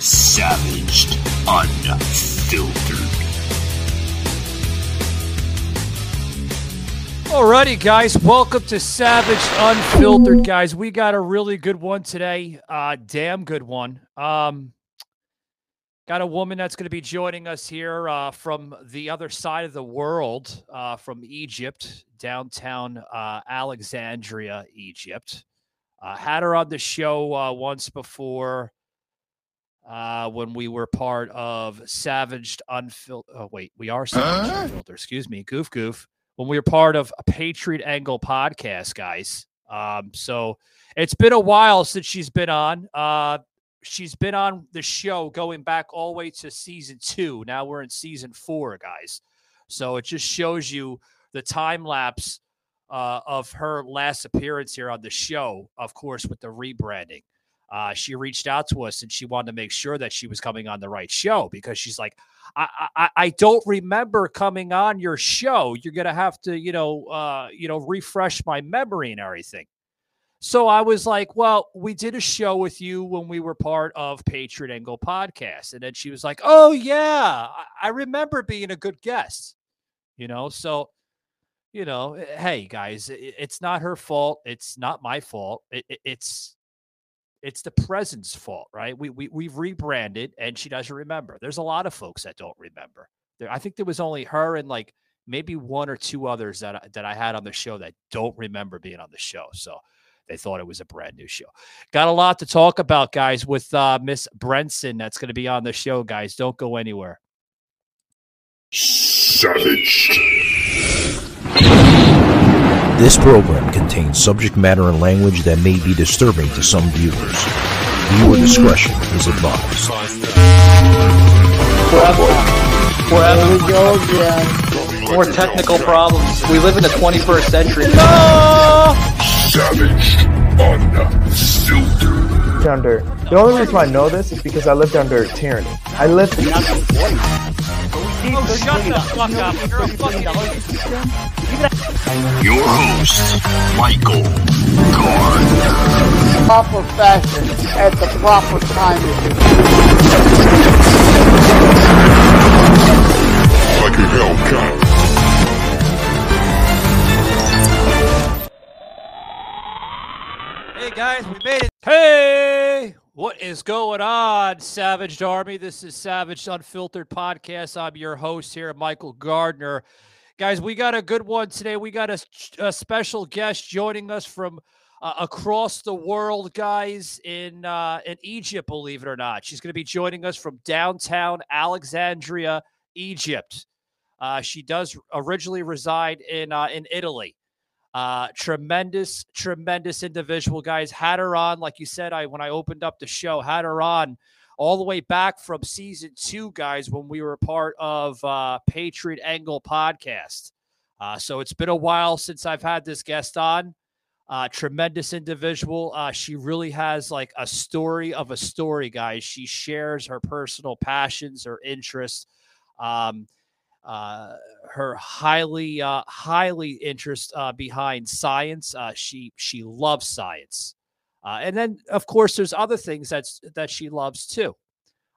Savaged Unfiltered. Alrighty, guys, welcome to Savage Unfiltered, guys. We got a really good one today. Uh, damn good one. Um, got a woman that's going to be joining us here uh, from the other side of the world, uh, from Egypt, downtown uh, Alexandria, Egypt. Uh, had her on the show uh, once before uh, when we were part of Savaged Unfiltered. Oh, wait, we are Savaged Unfiltered. Excuse me, Goof Goof. When we were part of a Patriot Angle podcast, guys. Um, so it's been a while since she's been on. Uh, she's been on the show going back all the way to season two. Now we're in season four, guys. So it just shows you the time lapse uh, of her last appearance here on the show, of course, with the rebranding. Uh, she reached out to us and she wanted to make sure that she was coming on the right show because she's like, I, I, I don't remember coming on your show. You're gonna have to, you know, uh, you know, refresh my memory and everything. So I was like, well, we did a show with you when we were part of Patriot Angle podcast. And then she was like, oh, yeah, I, remember being a good guest, you know? So, you know, eh, hey, guys, it's not her fault. It's not my fault. It, it, it's, it's the presence fault, right? We, we we've rebranded and she doesn't remember. There's a lot of folks that don't remember. There, I think there was only her and like maybe one or two others that I- that I had on the show that don't remember being on the show. So they thought it was a brand new show. Got a lot to talk about, guys, with uh, Miss Bressan that's going to be on the show, guys. Don't go anywhere. Savaged. This program contains subject matter and language that may be disturbing to some viewers. Viewer discretion is advised. There we go again. More technical problems. We live in the 21st century. No! Savaged Unfiltered. Under. The only reason I know this is because I lived under tyranny. I lived. Oh, shut the fuck up. You're a fucking Your host, Michael Gardner. proper fashion at the proper time. Like a Hellcat. Hey guys, we made it. Hey, what is going on, Savage Army? This is Savage Unfiltered Podcast. I'm your host here, Michael Gardner. Guys, we got a good one today. We got a, a special guest joining us from uh, across the world, guys, in uh, in Egypt. Believe it or not, she's going to be joining us from downtown Alexandria, Egypt. Uh, she does originally reside in uh, in Italy. Uh, tremendous, tremendous individual, guys. Had her on, like you said, I when I opened up the show, had her on all the way back from season two, guys, when we were part of uh, Patriot Angle podcast. Uh, so it's been a while since I've had this guest on. Uh, tremendous individual. Uh, she really has like a story of a story, guys. She shares her personal passions, her interests. Um, uh, her highly uh, highly interest uh, behind science. Uh, she she loves science, uh, and then of course there's other things that's that she loves too.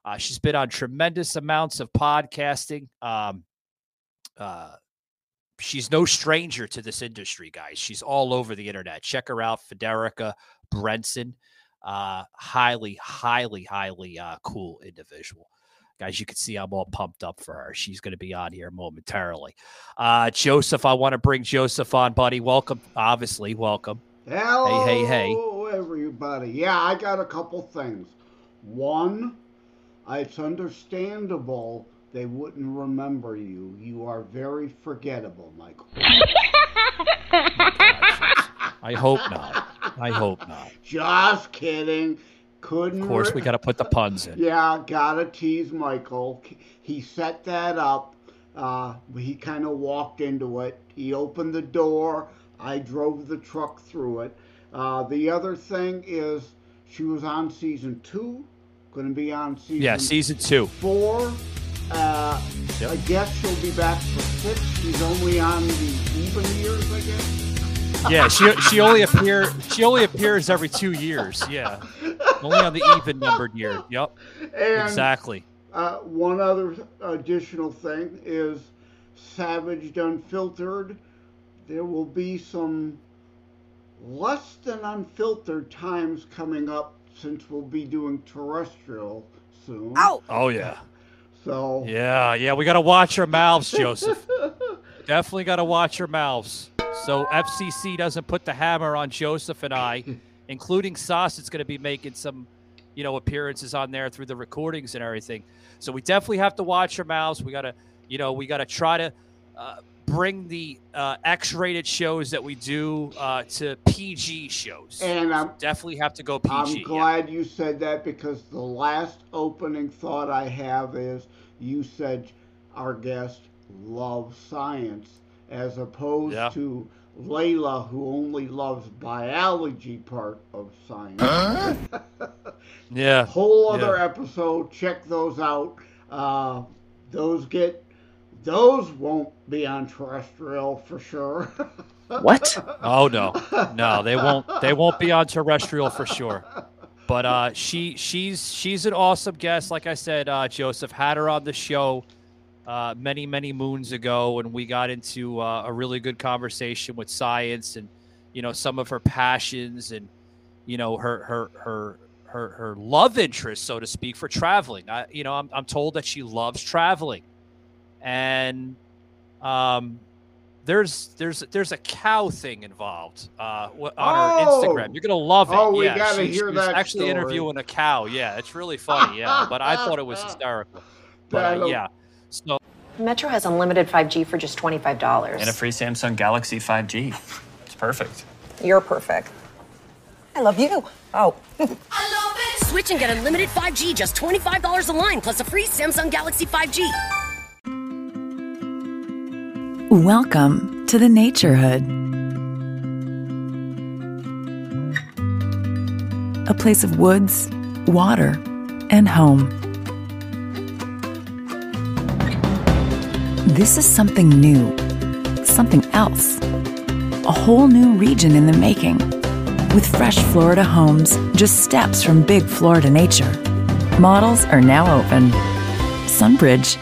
Uh, she's been on tremendous amounts of podcasting. Um, uh, she's no stranger to this industry, guys. She's all over the internet. Check her out, Federica Bressan. Uh, highly, highly, highly uh, cool individual guys you can see i'm all pumped up for her she's going to be on here momentarily uh joseph i want to bring joseph on buddy welcome obviously welcome Hello, hey, hey. everybody. Yeah, I got a couple things. One, it's understandable they wouldn't remember you. You are very forgettable, Michael. i hope not i hope not Just kidding. Couldn't. of course we got to put the puns in Yeah, gotta tease Michael. He set that up. Uh, he kind of walked into it. He opened the door. I drove the truck through it. Uh, the other thing is, she was on season two. Going to be on season yeah season two four. Uh, Yep. I guess she'll be back for six. She's only on the even years, I guess. Yeah she she only appear she only appears every two years yeah Only on the even numbered year. Yep. And Exactly. uh, one other additional thing is Savage Unfiltered. There will be some less than unfiltered times coming up since we'll be doing terrestrial soon. Oh yeah. So Yeah, yeah. We got to watch our mouths, Joseph. Definitely got to watch our mouths. So FCC doesn't put the hammer on Joseph and I, including Sauce. It's going to be making some, you know, appearances on there through the recordings and everything. So we definitely have to watch our mouths. We got to, you know, we got to try to uh, bring the uh, X-rated shows that we do uh, to PG shows. And I'm definitely have to go PG. I'm yeah. glad you said that because the last opening thought I have is you said our guest loves science as opposed Yeah. to Layla who only loves biology part of science. Yeah. Whole other Yeah. episode, check those out. Uh, those get those won't be on terrestrial for sure. What? Oh no, no, they won't. They won't be on terrestrial for sure. But uh, she she's she's an awesome guest. Like I said, uh, Joseph had her on the show uh, many many moons ago, and we got into uh, a really good conversation with science and you know some of her passions and you know her her her her her love interest, so to speak, for traveling. I you know I'm I'm told that she loves traveling, and um there's there's there's a cow thing involved uh on her Oh! Instagram. You're gonna love it. Oh, we yeah, gotta she- hear she's that actually story. interviewing a cow. Yeah, it's really funny. Yeah, but I thought it was hysterical. But uh, yeah, so Metro has unlimited 5G for just $25. And a free Samsung Galaxy 5G. It's perfect. You're perfect. I love you. Oh. I love it. Switch and get unlimited 5G, just $25 a line, plus a free Samsung Galaxy 5G. Welcome to the Naturehood. A place of woods, water, and home. This is something new, something else. A whole new region in the making. With fresh Florida homes just steps from big Florida nature. Models are now open. Sunbridge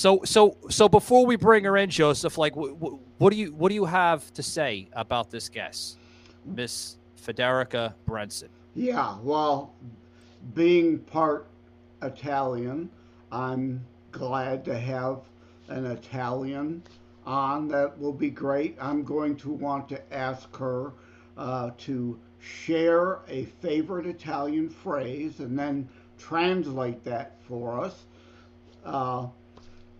so so so before we bring her in, Joseph, like wh- wh- what do you what do you have to say about this guest, Miss Federica Bressan? Yeah, well, being part Italian, I'm glad to have an Italian on. That will be great. I'm going to want to ask her uh, to share a favorite Italian phrase and then translate that for us. Uh,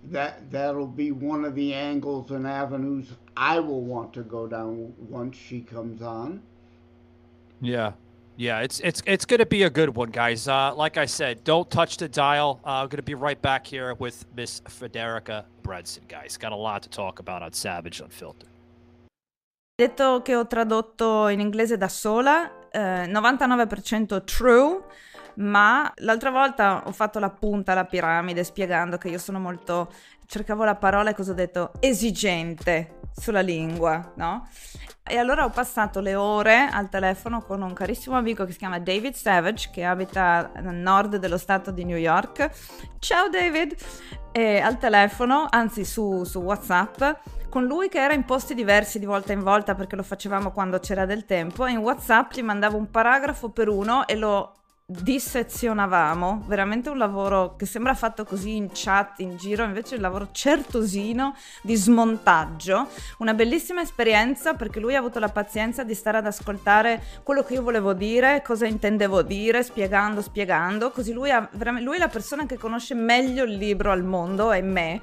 that that'll be one of the angles and avenues I will want to go down once she comes on. Yeah. Yeah, it's it's it's going to be a good one, guys. Uh, like I said, don't touch the dial. Uh, I'm going to be right back here with Miss Federica Bressan, guys. Got a lot to talk about on Savage Unfiltered. Detto che ho tradotto in inglese da sola, eh, 99% true, ma l'altra volta ho fatto la punta alla piramide spiegando che io sono molto, cercavo la parola e cosa ho detto, esigente sulla lingua, no? E allora ho passato le ore al telefono con un carissimo amico che si chiama David Savage, che abita nel nord dello stato di New York. Ciao David! E al telefono, anzi su, su WhatsApp, con lui che era in posti diversi di volta in volta perché lo facevamo quando c'era del tempo e in WhatsApp gli mandavo un paragrafo per uno e lo dissezionavamo, veramente un lavoro che sembra fatto così in chat, in giro, invece è un lavoro certosino di smontaggio, una bellissima esperienza perché lui ha avuto la pazienza di stare ad ascoltare quello che io volevo dire, cosa intendevo dire, spiegando, spiegando, così lui, ha, lui è la persona che conosce meglio il libro al mondo e me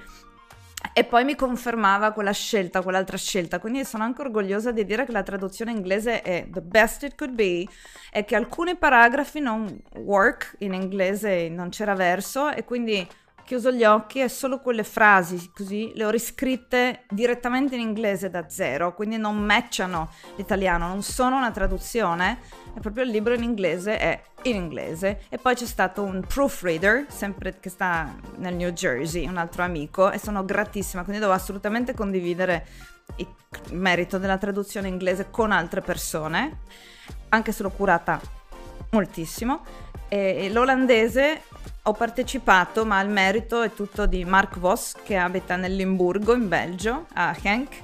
e poi mi confermava quella scelta, quell'altra scelta. Quindi sono anche orgogliosa di dire che la traduzione inglese è the best it could be e che alcuni paragrafi non work in inglese, non c'era verso e quindi chiuso gli occhi e solo quelle frasi così le ho riscritte direttamente in inglese da zero, quindi non matchano l'italiano, non sono una traduzione, è proprio il libro in inglese, è in inglese. E poi c'è stato un proofreader, sempre che sta nel New Jersey, un altro amico, e sono gratissima, quindi devo assolutamente condividere il merito della traduzione inglese con altre persone, anche se l'ho curata moltissimo. E l'olandese ho partecipato, ma il merito è tutto di Mark Voss, che abita nel Limburgo, in Belgio, a Henk,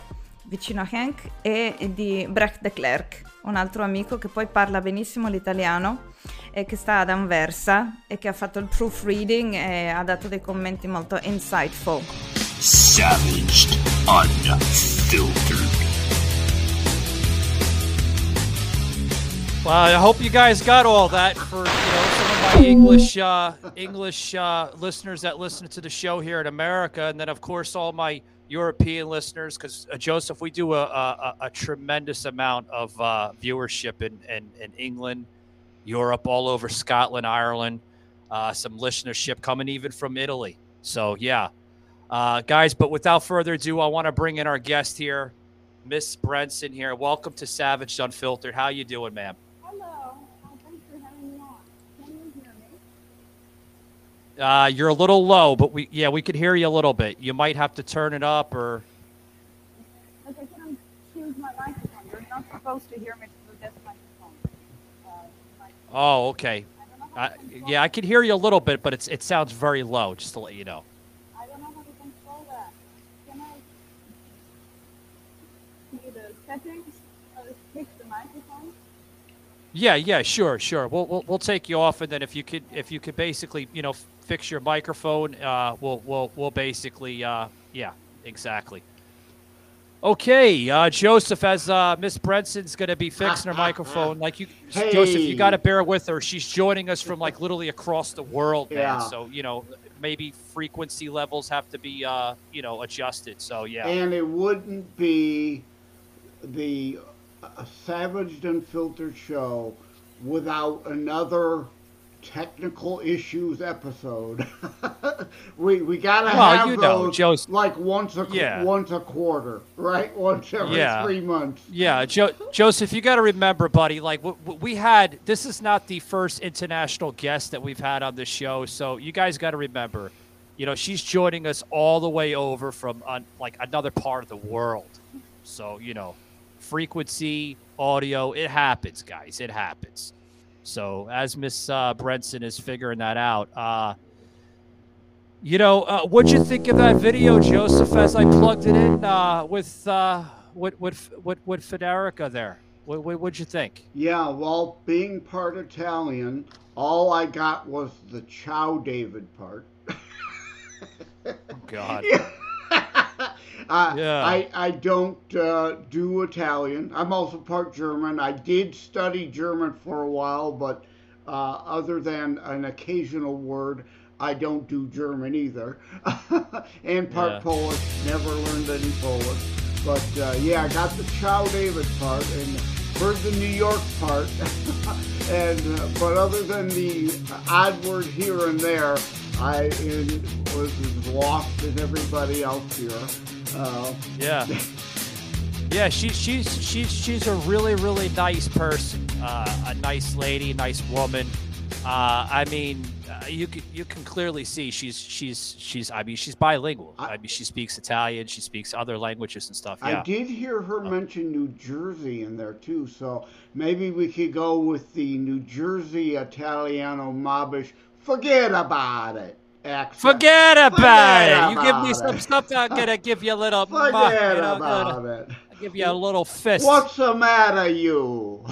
vicino a Henk, e di Brecht de Klerk, un altro amico che poi parla benissimo l'italiano e che sta ad Anversa e che ha fatto il proofreading e ha dato dei commenti molto insightful. Savaged Unfiltered. Well, I hope you guys got all that for you know some of my English uh, English uh, listeners that listen to the show here in America, and then of course all my European listeners. Because uh, Joseph, we do a, a, a tremendous amount of uh, viewership in, in, in England, Europe, all over Scotland, Ireland. Uh, some listenership coming even from Italy. So yeah, uh, guys. But without further ado, I want to bring in our guest here, Miss Bressan here. Welcome to Savage Unfiltered. How you doing, ma'am? Uh, you're a little low, but we yeah we could hear you a little bit. You might have to turn it up or. I can choose my microphone. You're not supposed to hear me through this microphone. Uh, microphone. Oh, okay. Uh, yeah, I can hear you a little bit, but it's it sounds very low. Just to let you know. I don't know how to control that. Can I see the settings? Uh, fix the microphone? Yeah, yeah, sure, sure. We'll, we'll we'll take you off, and then if you could if you could basically you know fix your microphone, uh, we'll we'll we'll basically uh, yeah, exactly. Okay, uh, Joseph, as uh, Miss Bressan's going to be fixing her microphone, like you, Joseph, you got to bear with her. She's joining us from like literally across the world, man. Yeah. So you know, maybe frequency levels have to be, uh, you know, adjusted. So yeah. And it wouldn't be the uh, Savaged Filtered show without another technical issues episode. we we gotta Well, have you know, those Joe's- like once a Yeah. once a quarter, right? Once every Yeah. three months. Yeah, jo- Joseph, you got to remember, buddy. Like w- w- we had, this is not the first international guest that we've had on the show. So you guys got to remember, you know, she's joining us all the way over from on, like another part of the world. So you know, frequency, audio, it happens, guys. It happens. So as Miss uh, Bressan is figuring that out, uh, you know, uh, what'd you think of that video, Joseph? As I plugged it in uh, with uh, with with with with Federica there, what, what what'd you think? Yeah, well, being part Italian, all I got was the Chow David part. God. Uh, Yeah. I, I don't uh, do Italian. I'm also part German. I did study German for a while, but uh, other than an occasional word, I don't do German either. and part Yeah. Polish. Never learned any Polish. But uh, yeah, I got the Chow David part and heard the New York part. and uh, but other than the odd word here and there, I in, was as lost as everybody else here. Uh, Yeah. Yeah, she's she's she's she's a really really nice person, uh, a nice lady, nice woman. Uh, I mean, uh, you can you can clearly see she's she's she's. I mean, she's bilingual. I, mean, she speaks Italian, she speaks other languages and stuff. Yeah. I did hear her mention New Jersey in there too, so maybe we could go with the New Jersey Italiano Mobbish. Forget about it. Accent. Forget about Forget it. You give me about some it. stuff. I'm gonna give you a little. Forget muck, you know, about gonna- it. I'll give you a little fist. What's the matter, you?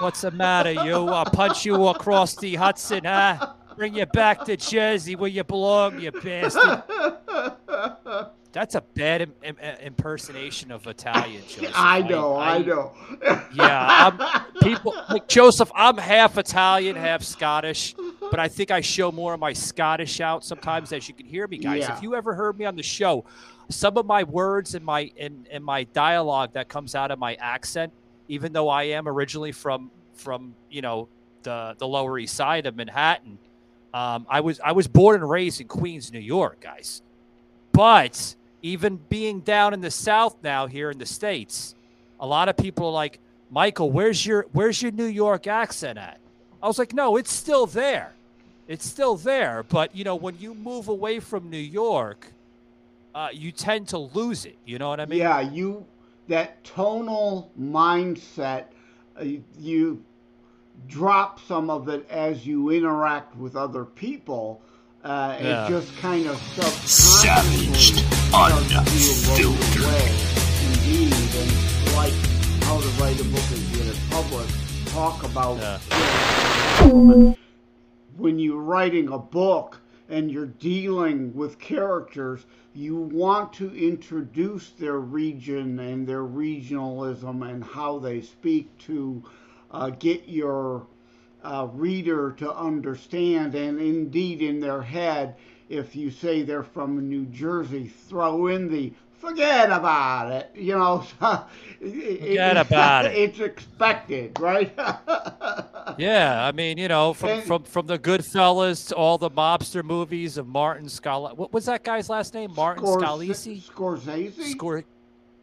What's the matter, you? I'll punch you across the Hudson, huh? Bring you back to Jersey where you belong, you bastard. That's a bad Im- Im- uh, impersonation of Italian, Joseph. I know, I, know. Yeah, I'm, people like Joseph. I'm half Italian, half Scottish, but I think I show more of my Scottish out sometimes, as you can hear me, guys. Yeah. If you ever heard me on the show, some of my words and my and, and my dialogue that comes out of my accent, even though I am originally from from you know the the Lower East Side of Manhattan, Um, I was I was born and raised in Queens, New York, guys. But even being down in the South now, here in the states, a lot of people are like, "Michael, where's your where's your New York accent at?" I was like, "No, it's still there. It's still there. But you know, when you move away from New York, uh, you tend to lose it. You know what I mean? Yeah, you that tonal mindset, uh, you drop some of it as you interact with other people. Uh, Yeah. It just kind of Savaged, subconsciously unfiltered. Indeed, and like how to write a book and get it published, talk about you know, when you're writing a book and you're dealing with characters, you want to introduce their region and their regionalism and how they speak to uh, get your uh, reader to understand. And indeed, in their head, if you say they're from New Jersey, throw in the forget about it. You know, Forget about it. It's expected, right? Yeah, I mean, you know, from And- from from the Goodfellas to all the mobster movies of Martin Scala. What was that guy's last name? Martin Scalisi. Scorsese. Scor-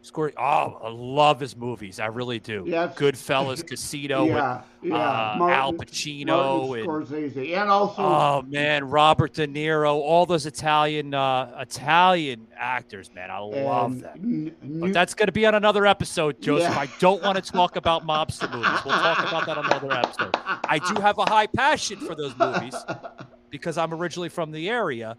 Scor- Oh, I love his movies. I really do. Yes. Goodfellas, Casino, Yeah, with yeah. uh, Al Pacino, Martin and Scorsese, and also oh man, Robert De Niro. All those Italian uh, Italian actors, man. I love them. n- But that's going to be on another episode, Joseph. Yeah. I don't want to talk about mobster movies. We'll talk about that on another episode. I do have a high passion for those movies because I'm originally from the area.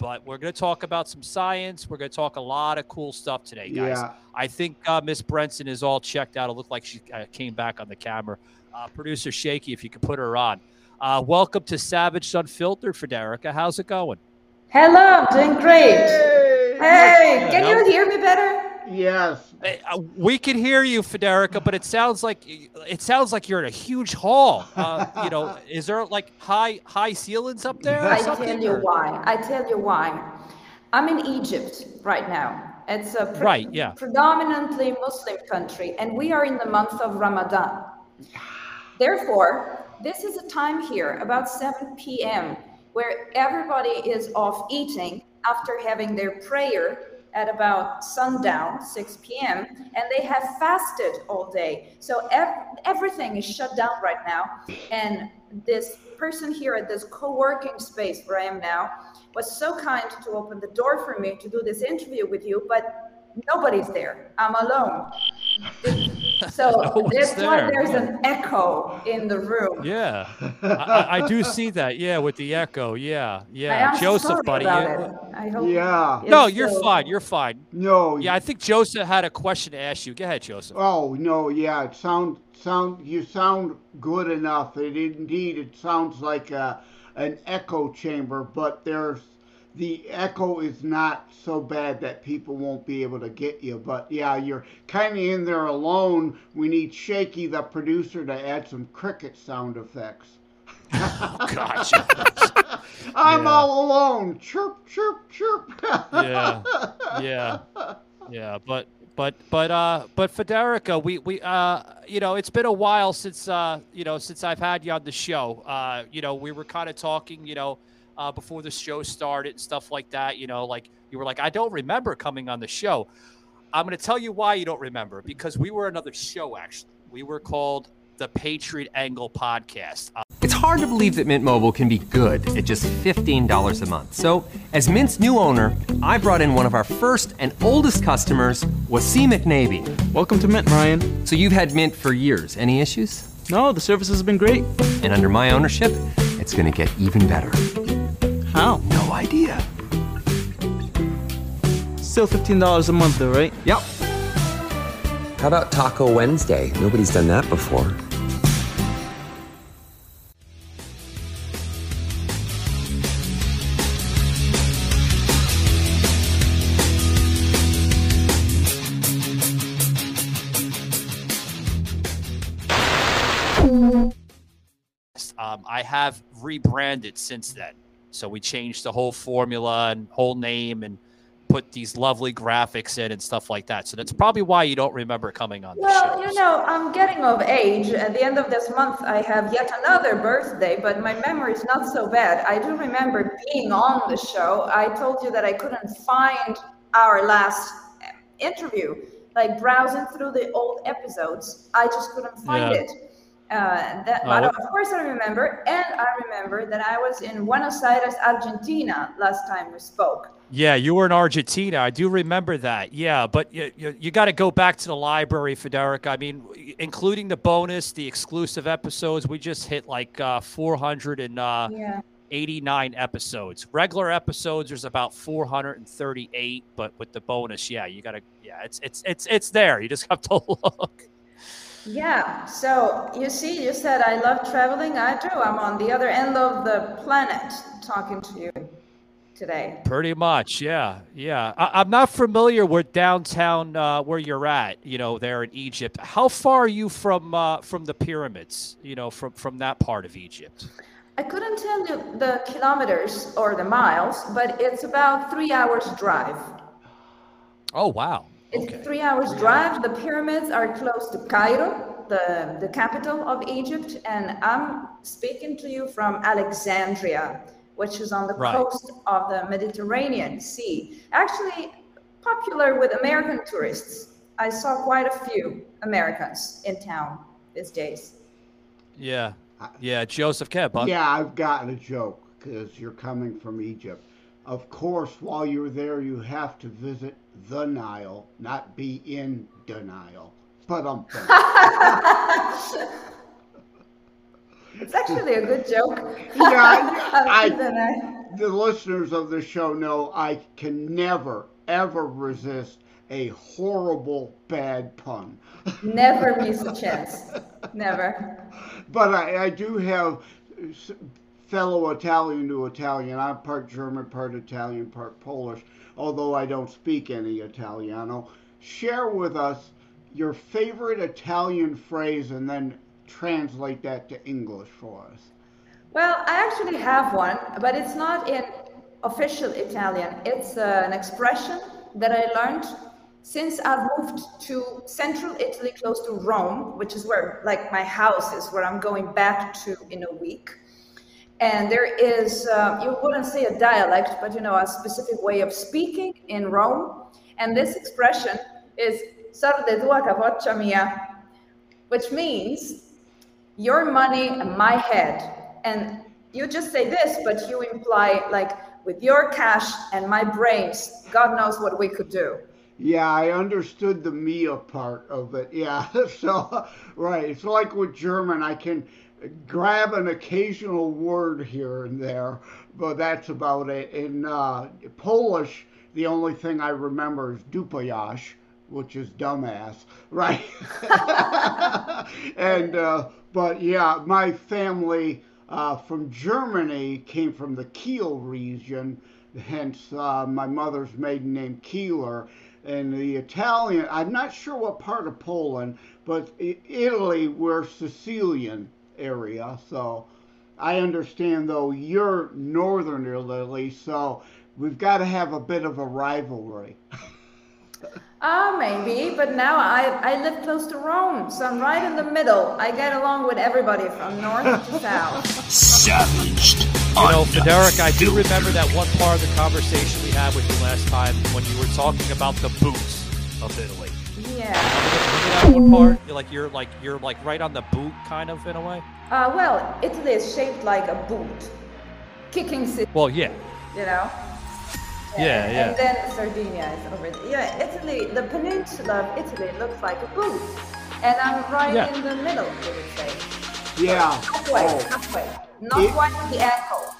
But we're going to talk about some science. We're going to talk a lot of cool stuff today, guys. Yeah. I think uh, Miss Bressan is all checked out. It looked like she uh, came back on the camera. Uh, Producer Shaky, if you could put her on. Uh, welcome to Savage Unfiltered, Federica. How's it going? Hello, I'm doing great. Hey, can you hear me better? Yes. Uh, we can hear you, Federica, but it sounds like it sounds like you're in a huge hall. Uh, you know, is there like high high ceilings up there? I something, tell you why. I tell you why. I'm in Egypt right now. It's a pre- Right, yeah. predominantly Muslim country, and we are in the month of Ramadan. Therefore, this is a time here, about 7 p.m., where everybody is off eating after having their prayer at about sundown, 6 p.m., and they have fasted all day. So ev- everything is shut down right now. And this person here at this co working space where I am now was so kind to open the door for me to do this interview with you, but nobody's there. I'm alone. So oh, No one's that's why there's an echo in the room. Yeah, I, I- I do see that. Yeah, with the echo. Yeah, yeah. am Joseph, buddy. about you- I hope Yeah. No, you're still- fine. You're fine. No. Yeah, I think Joseph had a question to ask you. Go ahead, Joseph. Oh no, yeah, it sound sound you sound good enough. It indeed it sounds like a, an echo chamber, but there's the echo is not so bad that people won't be able to get you. But yeah, you're kind of in there alone. We need Shaky, the producer, to add some cricket sound effects. Gotcha. I'm Yeah. all alone. Chirp, chirp, chirp. yeah, yeah, yeah. But but but uh but Federica, we we uh you know it's been a while since uh you know since I've had you on the show. Uh you know we were kind of talking you know uh before the show started and stuff like that. You know like you were like I don't remember coming on the show. I'm going to tell you why you don't remember because we were another show actually. We were called the Patriot Angle Podcast. Uh, It's hard to believe that Mint Mobile can be good at just $15 a month. So, as Mint's new owner, I brought in one of our first and oldest customers, Wasim McNaby. Welcome to Mint, Ryan. So, you've had Mint for years. Any issues? No, the service has been great. And under my ownership, it's going to get even better. How? No idea. Still $15 a month, though, right? Yep. How about Taco Wednesday? Nobody's done that before. Um, I have rebranded since then. So we changed the whole formula and whole name and put these lovely graphics in and stuff like that. So that's probably why you don't remember coming on the Well, show. you know, I'm getting of age. At the end of this month, I have yet another birthday, but my memory is not so bad. I do remember being on the show. I told you that I couldn't find our last interview, like browsing through the old episodes. I just couldn't find Yeah. it. Uh, that, but what- of course, I remember, and I remember that I was in Buenos Aires, Argentina, last time we spoke. Yeah, you were in Argentina. I do remember that. Yeah, but you, you, you got to go back to the library, Federica. I mean, including the bonus, the exclusive episodes, we just hit like uh, 489 episodes. Regular episodes, there's about 438, but with the bonus, yeah, you got to, yeah, it's it's it's it's there. You just have to look. Yeah, so you see, you said I love traveling. I do. I'm on the other end of the planet talking to you today. Pretty much, yeah, yeah. I, I'm not familiar with downtown uh, where you're at. You know, there in Egypt. How far are you from uh, from the pyramids? You know, from from that part of Egypt. I couldn't tell you the kilometers or the miles, but it's about three hours drive. Oh wow. It's three hours drive. The pyramids are close to Cairo, the, the capital of Egypt, and I'm speaking to you from Alexandria, which is on the Right. coast of the Mediterranean Sea. Actually, popular with American tourists. I saw quite a few Americans in town these days. Yeah, yeah. Joseph Keb. huh? Yeah, I've gotten a joke because you're coming from Egypt. Of course, while you're there, you have to visit the Nile, not be in denial. But um, It's actually a good joke. yeah, I, I- the listeners of the show know I can never ever resist a horrible bad pun. never miss a chance. Never. But I, I do have fellow Italian to Italian. I'm part German, part Italian, part Polish, although I don't speak any Italiano. Share with us your favorite Italian phrase and then translate that to English for us. Well, I actually have one, but it's not in official Italian. It's uh, an expression that I learned since I've moved to central Italy, close to Rome, which is where, like, my house is, where I'm going back to in a week. And there is, uh, you wouldn't say a dialect, but you know, a specific way of speaking in Rome. And this expression is "Sarde tua capoccia mia," which means your money and my head. And you just say this, but you imply, like, with your cash and my brains, God knows what we could do. Yeah, I understood the Mia part of it. Yeah, so right, it's like with German, I can grab an occasional word here and there, but that's about it. In uh, Polish, the only thing I remember is dupayash, which is dumbass, right? and uh, but yeah, my family uh, from Germany came from the Kiel region, hence uh, my mother's maiden name Keeler. And the Italian, I'm not sure what part of Poland, but Italy, we're Sicilian area. So I understand though you're northern Italy, so we've got to have a bit of a rivalry. Ah, maybe, but now I, I live close to Rome, so I'm right in the middle. I get along with everybody from north to south. Savaged. You know, Federic, I do remember that one part of the conversation we had with you last time when you were talking about the boots of Italy. Yeah. Remember that one part? You're like you're like you're like right on the boot, kind of in a way. Uh, well, Italy is shaped like a boot, kicking city, Well, yeah, you know? yeah, And yeah. then Sardinia is over there. Yeah, Italy, the peninsula of Italy looks like a boot. And I'm right Yeah. in the middle, you would say. Yeah. Halfway, Oh. halfway. Not It- quite at the ankle.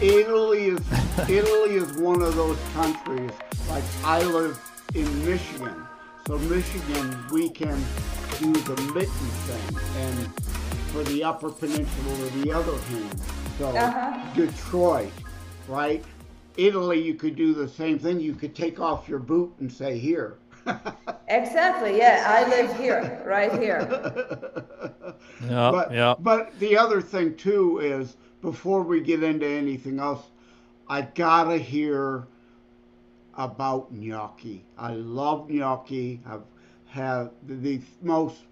Italy is Italy is one of those countries. Like I live in Michigan, so Michigan we can do the mitten thing, and for the Upper Peninsula or the other hand. So Uh-huh. Detroit, right? Italy, you could do the same thing. You could take off your boot and say here. Exactly, yeah, I live here, right here. Yeah, but, yeah. but the other thing too is before we get into anything else, I gotta hear about gnocchi. I love gnocchi. I've had the most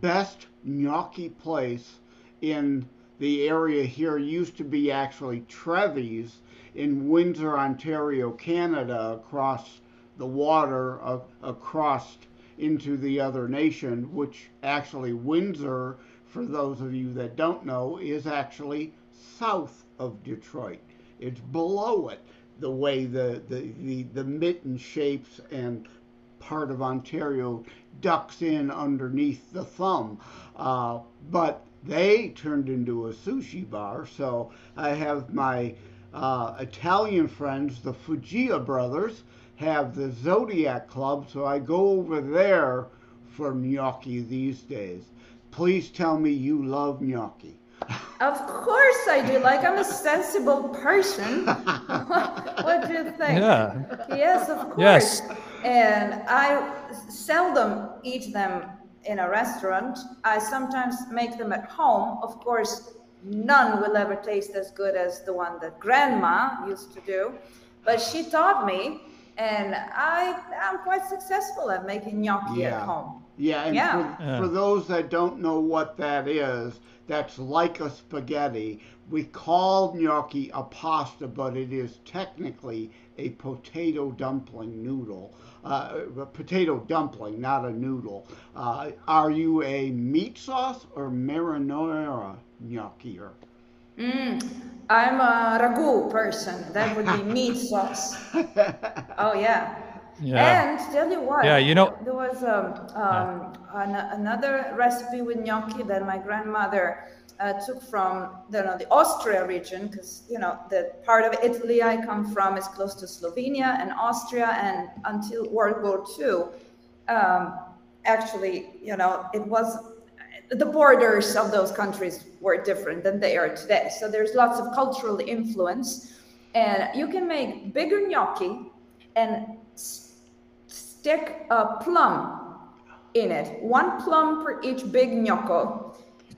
best gnocchi place in the area here used to be actually Trevi's in Windsor, Ontario, Canada, across the water, uh, across into the other nation, which actually Windsor, for those of you that don't know, is actually south of Detroit. It's below it, the way the, the, the, the mitten shapes and part of Ontario ducks in underneath the thumb. Uh, but they turned into a sushi bar, so I have my uh, Italian friends, the Fugia brothers, have the Zodiac Club, so I go over there for gnocchi these days. Please tell me you love gnocchi. Of course I do. Like I'm a sensible person. what do you think? Yeah. Yes, of course. Yes. And I seldom eat them in a restaurant. I sometimes make them at home. Of course, none will ever taste as good as the one that grandma used to do. But she taught me, and I am quite successful at making gnocchi Yeah. at home. Yeah, and Yeah. For, Yeah. for those that don't know what that is, that's like a spaghetti. We call gnocchi a pasta, but it is technically a potato dumpling noodle. Uh, a potato dumpling, not a noodle. Uh, are you a meat sauce or marinara gnocchi? Mm, I'm a ragu person. That would be meat sauce. Oh yeah. Yeah. And tell you what. Yeah, you know- there was um, um, an, another recipe with gnocchi that my grandmother uh, took from the, no, the Austria region because you know the part of Italy I come from is close to Slovenia and Austria, and until World War II, um, actually, you know, it was the borders of those countries were different than they are today. So there's lots of cultural influence, and you can make bigger gnocchi and stick a plum in it, one plum per each big gnocco,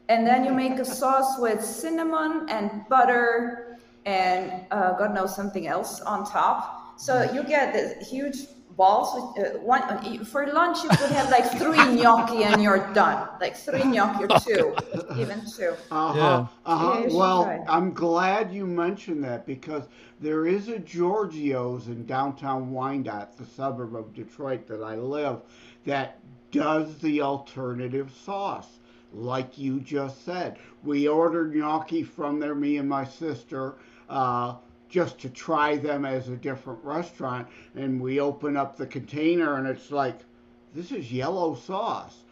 and then you make a sauce with cinnamon and butter and uh, God knows something else on top. So you get this huge balls. With, uh, one uh, for lunch, you could have like three gnocchi and you're done. Like three gnocchi or two, even two. Uh huh. Yeah. Uh huh. Yeah, well, try. I'm glad you mentioned that because there is a Giorgio's in downtown Wyandotte, the suburb of Detroit that I live, that does the alternative sauce, like you just said. We ordered gnocchi from there, me and my sister. Uh, just to try them as a different restaurant, and we open up the container, and it's like, this is yellow sauce.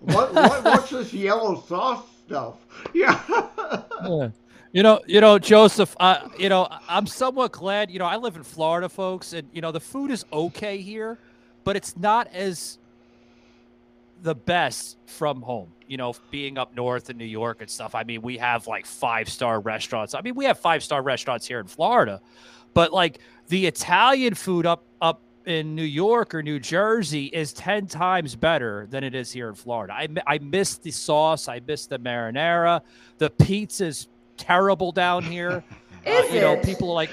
What, what what's this yellow sauce stuff? Yeah. Yeah. You know, you know, Joseph. Uh, you know, I'm somewhat glad. You know, I live in Florida, folks, and you know the food is okay here, but it's not as the best from home. You know, being up north in New York and stuff. I mean, we have like five star restaurants. I mean, we have five star restaurants here in Florida, but like the Italian food up up in New York or New Jersey is 10 times better than it is here in Florida. I, I miss the sauce. I miss the marinara. The pizza's terrible down here. Uh, Is you know, people are like,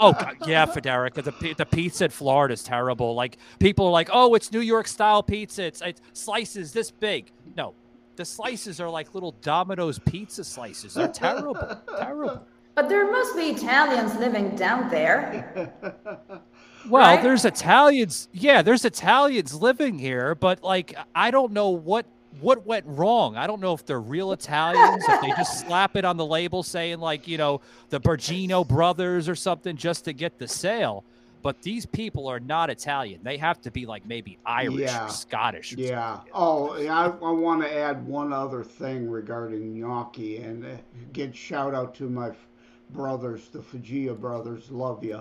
oh, God, yeah, Federica, the, the pizza in Florida is terrible. Like, people are like, oh, it's New York style pizza. It's, it's slices this big. No, the slices are like little Domino's pizza slices. They're terrible. terrible. But there must be Italians living down there. Well, Right? there's Italians. Yeah, there's Italians living here, but like I don't know what what went wrong. I don't know if they're real Italians, if they just slap it on the label saying like, you know, the Bergino brothers or something just to get the sale. But these people are not Italian. They have to be like maybe Irish Yeah. or Scottish. Or Yeah. Oh, yeah, I, I want to add one other thing regarding gnocchi and uh, get shout out to my brothers, the Fujia brothers. Love you.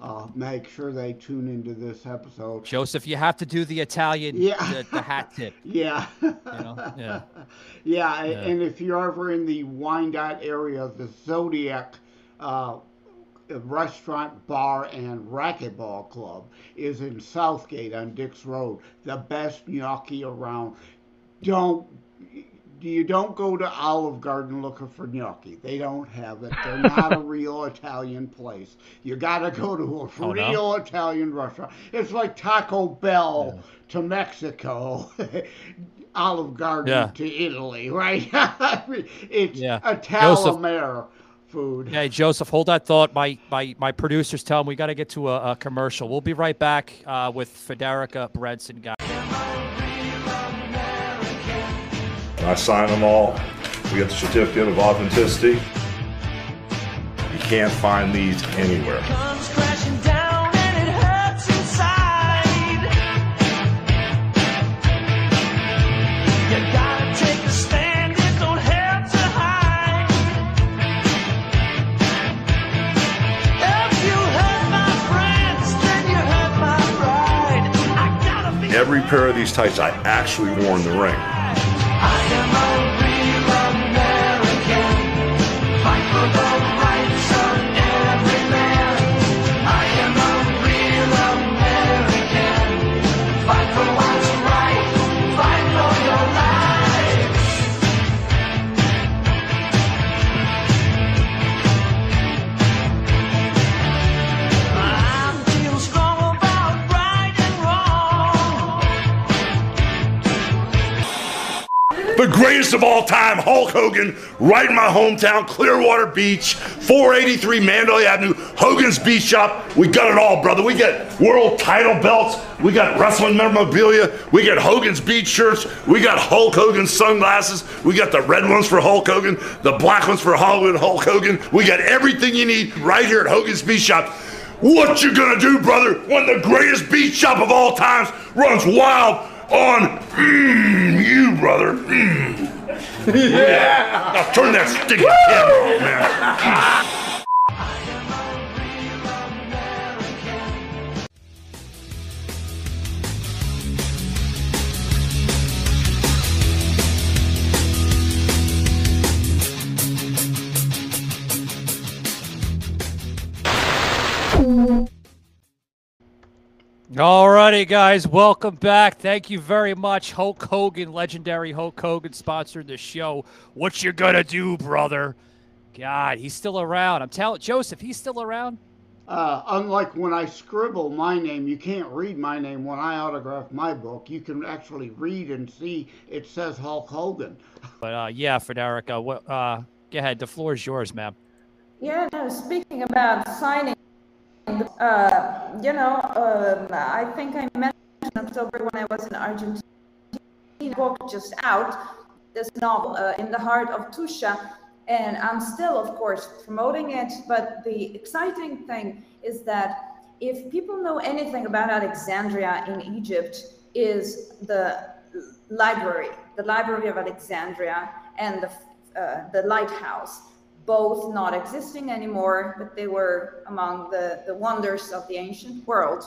Uh, make sure they tune into this episode. Joseph, you have to do the Italian Yeah. the, the hat tip. Yeah. know? Yeah. yeah. Yeah. And if you're ever in the Wyandotte area, the Zodiac uh, restaurant, bar, and racquetball club is in Southgate on Dix Road. The best gnocchi around. Don't you don't go to Olive Garden looking for gnocchi. They don't have it. They're not a real Italian place. You got to go to a Oh, no? real Italian restaurant. It's like Taco Bell to Mexico, Olive Garden Yeah. to Italy, right? I mean, it's Yeah. Italomere food. Hey, Joseph, hold that thought. My my my producers tell me we got to get to a, a commercial. We'll be right back uh, with Federica Bressan, guys. I sign them all. We get the certificate of authenticity. You can't find these anywhere. Every pair of these tights I actually wore in the ring. The greatest of all time, Hulk Hogan, right in my hometown, Clearwater Beach, 483 Mandalay Avenue, Hogan's Beach Shop. We got it all, brother. We got world title belts. We got wrestling memorabilia. We got Hogan's Beach shirts. We got Hulk Hogan sunglasses. We got the red ones for Hulk Hogan, the black ones for Hollywood Hulk Hogan. We got everything you need right here at Hogan's Beach Shop. What you gonna do, brother, when the greatest beach shop of all times runs wild on mm, you, brother? Mm. Yeah. Now turn that stinking camera off, man. Alrighty, guys, welcome back. Thank you very much, Hulk Hogan, legendary Hulk Hogan, sponsored the show. What you gonna do, brother? God, he's still around. I'm telling Joseph, he's still around. Uh, unlike when I scribble my name, you can't read my name when I autograph my book. You can actually read and see it says Hulk Hogan. But uh, yeah, Federica, what? Uh, go ahead. The floor is yours, ma'am. Yeah, no, speaking about signing, uh, you know, um, I think I mentioned October when I was in Argentina, book just out, this novel, uh, In the Heart of Tuscia, and I'm still, of course, promoting it, but the exciting thing is that if people know anything about Alexandria in Egypt, is the library, the Library of Alexandria and the, uh, the lighthouse both not existing anymore, but they were among the, the wonders of the ancient world.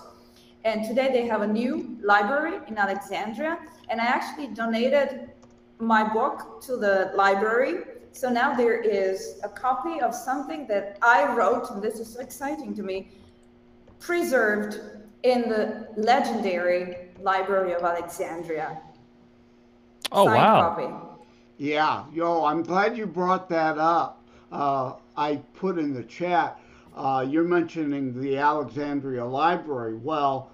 And today they have a new library in Alexandria, and I actually donated my book to the library. So now there is a copy of something that I wrote, and this is so exciting to me, preserved in the legendary Library of Alexandria. Oh, Signed wow. Copy. Yeah, yo, I'm glad you brought that up. Uh, I put in the chat, uh, you're mentioning the Alexandria Library. Well,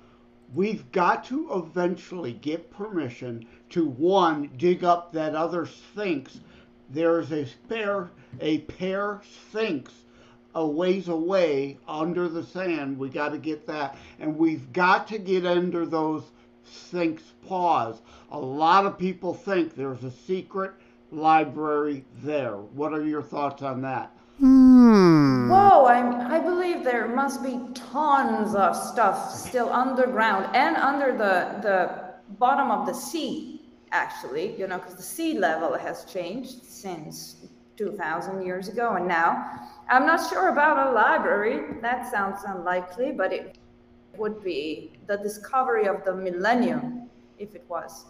we've got to eventually get permission to one, dig up that other Sphinx. There's a spare, a pair Sphinx a ways away under the sand. We got to get that. And we've got to get under those Sphinx paws. A lot of people think there's a secret library there. What are your thoughts on that? Hmm. Whoa, I, I believe there must be tons of stuff still underground and under the, the bottom of the sea, actually, you know, because the sea level has changed since 2,000 years ago and now. I'm not sure about a library. That sounds unlikely, but it would be the discovery of the millennium if it was.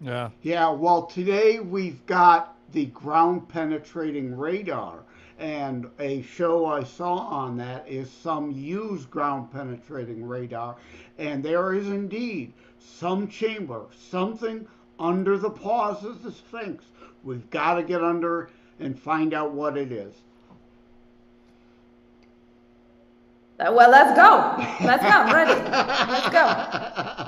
Yeah. Yeah, well, today we've got the ground penetrating radar. And a show I saw on that is some used ground penetrating radar. And there is indeed some chamber, something Under the paws of the Sphinx. We've got to get under and find out what it is. Well, let's go. Let's go. I'm ready. Let's go.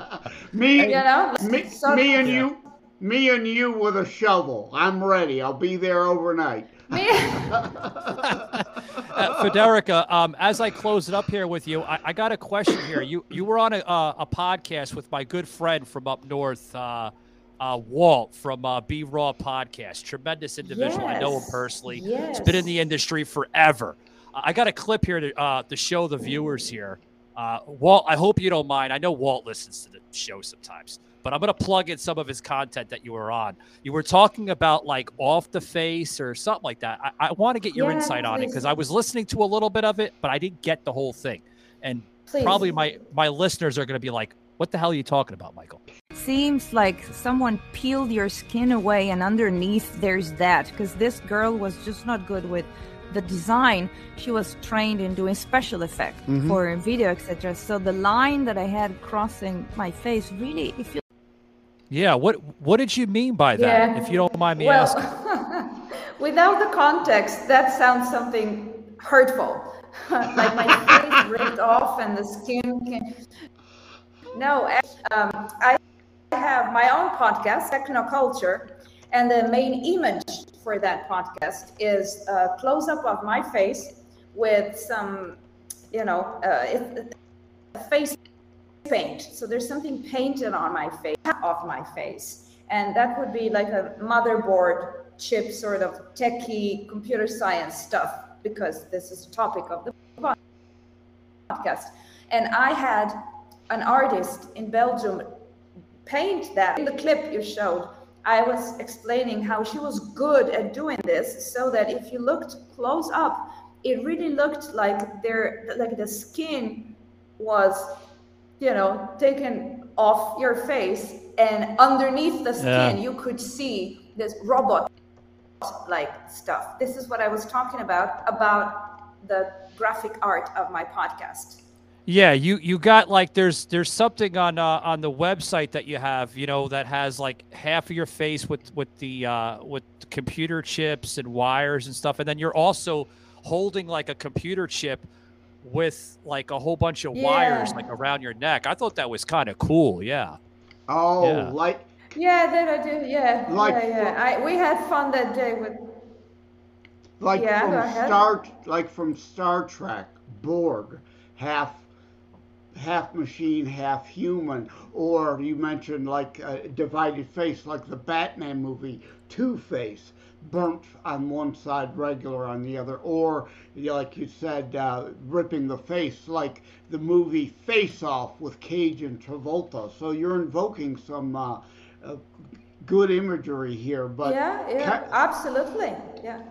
Me, You know, me, so- me and you, me and you with a shovel. I'm ready. I'll be there overnight. Uh, Federica, um, as I close it up here with you, I, I got a question here. You you were on a, uh, a podcast with my good friend from up north, uh, uh, Walt from uh, B Raw Podcast. Tremendous individual. I know him Yes. personally. He's been in the industry forever. I I got a clip here to uh, to show the viewers here. Uh, Walt, I hope you don't mind. I know Walt listens to the show sometimes, but I'm going to plug in some of his content that you were on. You were talking about like off the face or something like that. I, I want to get your Yeah, insight on it because I was listening to a little bit of it, but I didn't get the whole thing. And Please. probably my my listeners are going to be like, "What the hell are you talking about, Michael?" Seems like someone peeled your skin away, and underneath there's that. Because this girl was just not good with the design. She was trained in doing special effect Mhm. for video, etc. So the line that I had crossing my face really, if you Yeah. What what did you mean by that? Yeah. If you don't mind me well, asking. without the context, that sounds something hurtful. like my face ripped off and the skin can. No, ac- um, I have my own podcast, Technoculture, and the main image for that podcast is a close up of my face with some, you know, uh, face paint. So there's something painted on my face, off my face. And that would be like a motherboard chip, sort of techie computer science stuff, because this is the topic of the podcast. And I had an artist in Belgium paint that. In the clip you showed, I was explaining how she was good at doing this so that if you looked close up, it really looked like there like the skin was you know taken off your face and underneath the skin Yeah. you could see this robot like stuff this is what i was talking about about the graphic art of my podcast Yeah, you you got like there's there's something on uh, on the website that you have, you know, that has like half of your face with with the uh, with computer chips and wires and stuff, and then you're also holding like a computer chip with like a whole bunch of wires like around your neck. I thought that was kind of cool. Yeah. Oh, Yeah. like yeah that i do yeah Like yeah yeah I, we had fun that day with like Yeah, from go. Star like from Star Trek, Borg, half half machine, half human, or you mentioned like a divided face, like the Batman movie, Two Face, burnt on one side, regular on the other, or like you said, uh, ripping the face, like the movie Face Off with Cage and Travolta. So you're invoking some uh, uh, good imagery here, but yeah yeah ca- absolutely yeah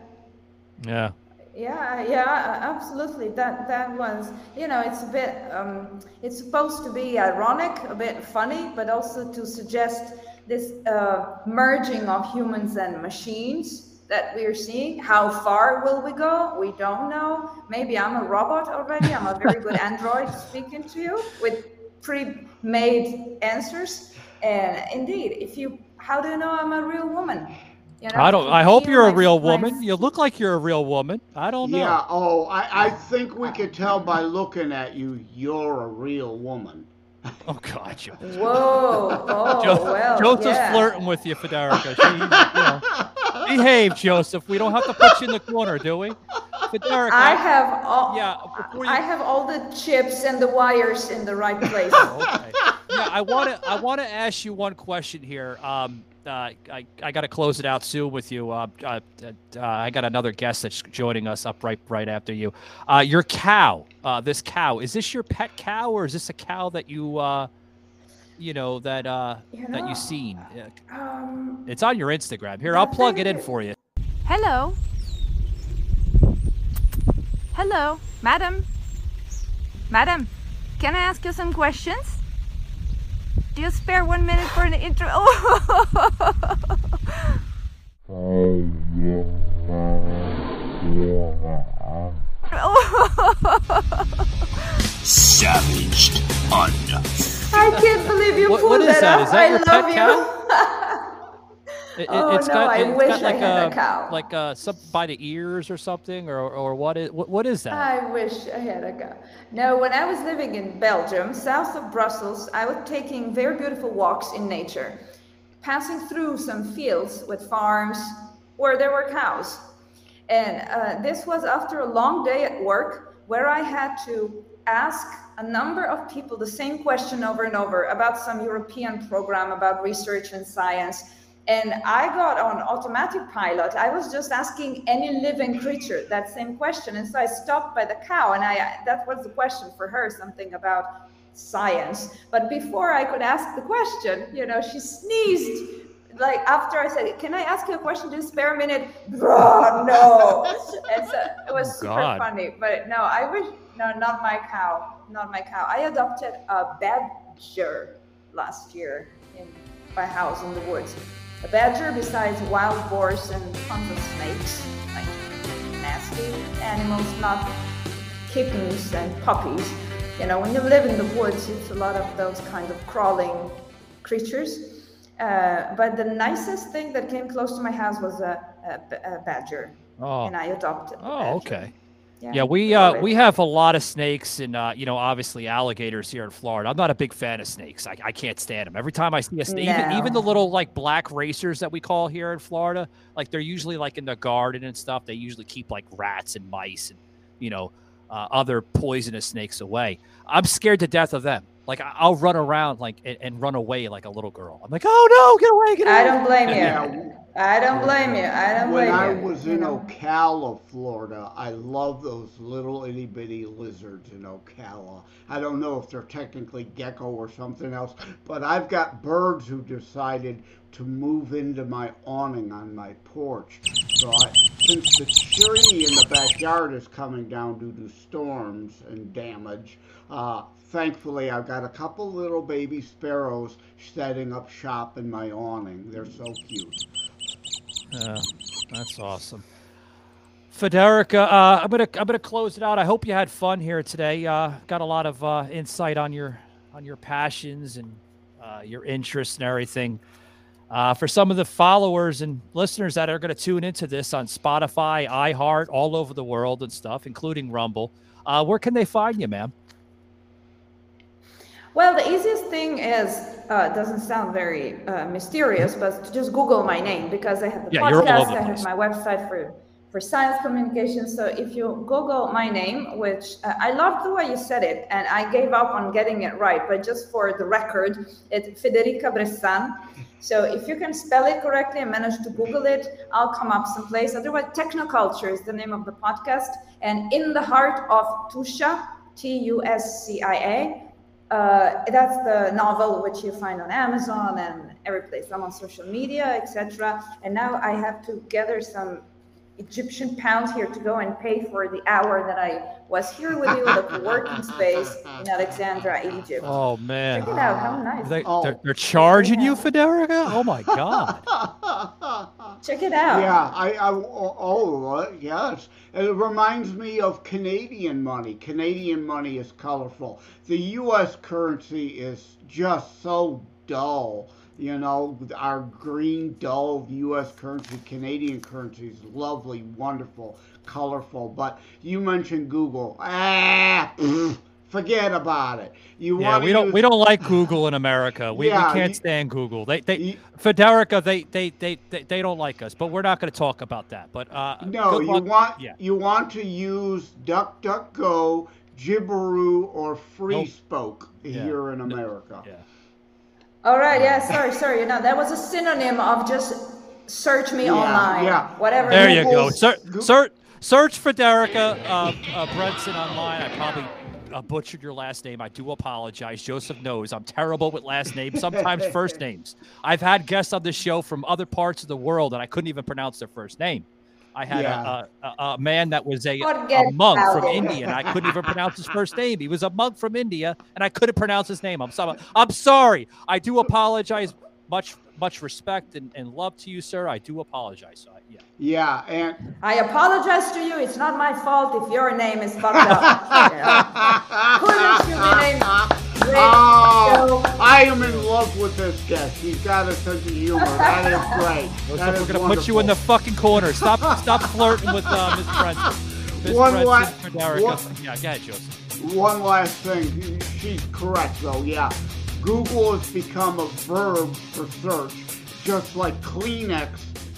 Yeah. Yeah, yeah, absolutely. That that was, you know, it's a bit. Um, it's supposed to be ironic, a bit funny, but also to suggest this uh, merging of humans and machines that we're seeing. How far will we go? We don't know. Maybe I'm a robot already. I'm a very good android speaking to you with pre-made answers. And indeed, if you, how do you know I'm a real woman? You know, I don't. I hope you're a real like woman. You look like you're a real woman. I don't know. Yeah, oh, I, I think we could tell by looking at you, you're a real woman. Oh God, Joseph. Whoa! Oh, Jo- well, Joseph's yeah. flirting with you, Federica. She, you know, behave, Joseph. We don't have to put you in the corner, do we? Federica. I have all. Yeah, before you- I have all the chips and the wires in the right place. okay. Yeah, I want to. I want to ask you one question here. Um, uh, I I got to close it out soon with you. Uh, uh, uh, I got another guest that's joining us up right right after you. Uh, your cow. Uh, this cow. Is this your pet cow, or is this a cow that you uh, you know that uh You that know, you seen? Um, It's on your Instagram. Here, I'll plug it in for you. Hello. Hello, madam. Madam, can I ask you some questions? Do you spare one minute for an intro? Oh. Savaged. Unfiltered. I can't believe you What- pulled what is that that? off. Is that I your love pet you. It, Oh, has no, got, I it's wish got I like had a a, cow. like uh some by the ears or something, or or what is what, what is that? I wish I had a cow. No, when I was living in Belgium, south of Brussels, I was taking very beautiful walks in nature, passing through some fields with farms where there were cows. And uh, this was after a long day at work where I had to ask a number of people the same question over and over about some European program about research and science. And I got on automatic pilot. I was just asking any living creature that same question. And so I stopped by the cow and I that was the question for her, something about science. But before I could ask the question, you know, she sneezed like after I said, "Can I ask you a question? Just spare a minute." Bro, no. and so it was Oh, super God. funny. But no, I wish no, not my cow, not my cow. I adopted a badger last year in my house in the woods. A badger, besides wild boars and tons of snakes, like nasty animals, not kittens and puppies. You know, when you live in the woods, it's a lot of those kind of crawling creatures. Uh, but the nicest thing that came close to my house was a badger, Oh. and I adopted. Oh, okay. Yeah, Yeah, we uh we have a lot of snakes and uh you know obviously alligators here in Florida. I'm not a big fan of snakes. I, I can't stand them. Every time I see a snake, even, even the little like black racers that we call here in Florida, like they're usually like in the garden and stuff. They usually keep like rats and mice and you know uh, other poisonous snakes away. I'm scared to death of them. Like I- I'll run around like and, and run away like a little girl. I'm like, oh no, get away, get away. I don't blame you. I don't blame you. I don't When blame I you. When I was in know. Ocala, Florida, I love those little itty bitty lizards in Ocala. I don't know if they're technically gecko or something else, but I've got birds who decided to move into my awning on my porch. So I, since the tree in the backyard is coming down due to storms and damage, uh, thankfully I've got a couple little baby sparrows setting up shop in my awning. They're so cute. Yeah, that's awesome. Federica, uh, I'm gonna I'm gonna close it out. I hope you had fun here today. Uh, got a lot of uh, insight on your on your passions and uh, your interests and everything. Uh, for some of the followers and listeners that are going to tune into this on Spotify, iHeart, all over the world and stuff, including Rumble, uh, where can they find you, ma'am? Well, the easiest thing is, uh, doesn't sound very uh, mysterious, but to just Google my name because I have the Yeah, podcast, I have my website for, for science communication. So if you Google my name, which uh, I love the way you said it, and I gave up on getting it right, but just for the record, it's Federica Bressan. So if you can spell it correctly and manage to Google it, I'll come up someplace. Otherwise, Technoculture is the name of the podcast. And In the Heart of Tuscia, T U S C I A, uh, that's the novel which you find on Amazon and every place. I'm on social media, etc. And now I have to gather some Egyptian pounds here to go and pay for the hour that I was here with you at the working space in Alexandria, Egypt. Oh man, Check it out. How nice. They, are they're charging you, Federica? Oh my god! Check it out. Yeah, I, I oh, oh, uh, yes. It reminds me of Canadian money. Canadian money is colorful. The U.S. currency is just so dull. You know, our green, dull U.S. currency, Canadian currency is lovely, wonderful, colorful. But you mentioned Google. Ah, forget about it. You Yeah, we don't we don't like Google in America. We, Yeah, we can't you- stand Google. They they Federica they they, they they they don't like us. But we're not going to talk about that. But uh, No, you luck- want yeah. you want to use DuckDuckGo, Gibiru, or FreeSpoke Yeah. here in America. Yeah. All right. Yeah. Sorry. Sorry. You know, that was a synonym of just search me Yeah, online. yeah. Whatever. There you Google- go. Search search search Federica uh, uh, Brunson online. I probably uh, butchered your last name. I do apologize. Joseph knows I'm terrible with last names. Sometimes first names. I've had guests on this show from other parts of the world, and I couldn't even pronounce their first name. I had Yeah. a, a, a man that was a, a monk from it. India, and I couldn't even pronounce his first name. He was a monk from India, and I couldn't pronounce his name. I'm sorry. I'm sorry. I do apologize. Much much respect and, and love to you, sir. I do apologize. So I, yeah. Yeah, and I apologize to you. It's not my fault if your name is fucked up. You know? Couldn't you be named Oh, I am in love with this guest. He's got a sense of humor. That is great. Joseph, That we're gonna put you in the fucking corner. Stop, stop flirting with uh, Miss Brent. Miss One Brent, la- one- Yeah, go ahead, Joseph. One last thing. She's correct, though. Yeah. Google has become a verb for search, just like Kleenex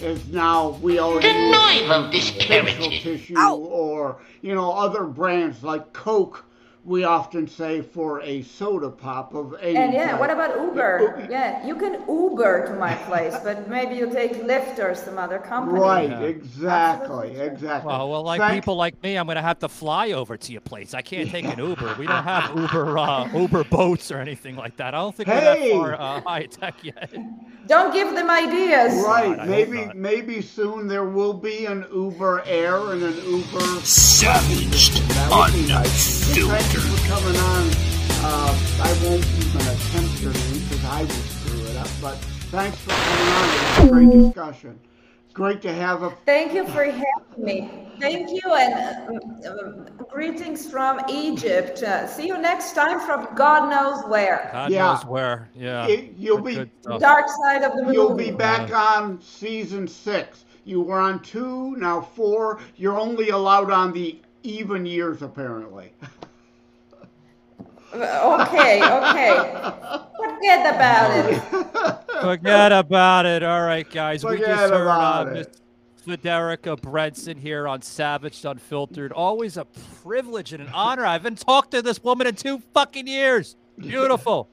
is now. We already The use knife for of this facial charity. tissue, or you know, other brands like Coke. We often say for a soda pop of any. And yeah, type. what about Uber? Yeah, you can Uber to my place, but maybe you take Lyft or some other company. Right, Yeah. exactly, exactly. Well, well, like Thank- people like me, I'm gonna have to fly over to your place. I can't take an Uber. We don't have Uber uh, Uber boats or anything like that. I don't think we're that Hey! far uh, high tech yet. Don't give them ideas. Right, I hope maybe maybe soon there will be an Uber Air and an Uber Savaged, That would be nice. Thank you unfiltered. for coming on. Uh, I won't even attempt your name because I will screw it up. But thanks for coming on. It was a great discussion. Great to have a. Thank you for having me. Thank you and uh, greetings from Egypt. Uh, see you next time from God knows where. God Yeah. knows where. Yeah. It- you'll Good- be good. Dark side of the moon. You'll be back on season six. You were on two, now four. You're only allowed on the even years, apparently. Okay, okay. Forget about it. Forget about it. All right, guys. we just heard about uh, it. Miss Federica Brenson here on Savaged Unfiltered. Always a privilege and an honor. I haven't talked to this woman in two fucking years. Beautiful.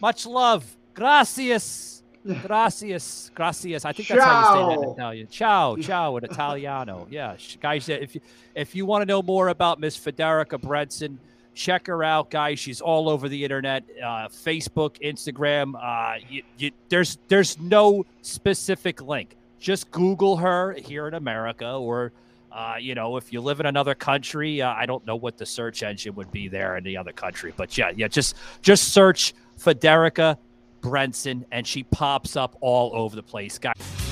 Much love. Gracias. Gracias. Gracias. I think that's how you say that in Italian. Ciao. Ciao in Italiano. Yeah. Guys, if you if you want to know more about Miss Federica Brenson, check her out, guys. She's all over the internet, uh, Facebook, Instagram. Uh, you, you, there's there's no specific link. Just Google her here in America, or uh, you know, if you live in another country, uh, I don't know what the search engine would be there in the other country, but yeah, yeah, just just search Federica Brenson, and she pops up all over the place, guys.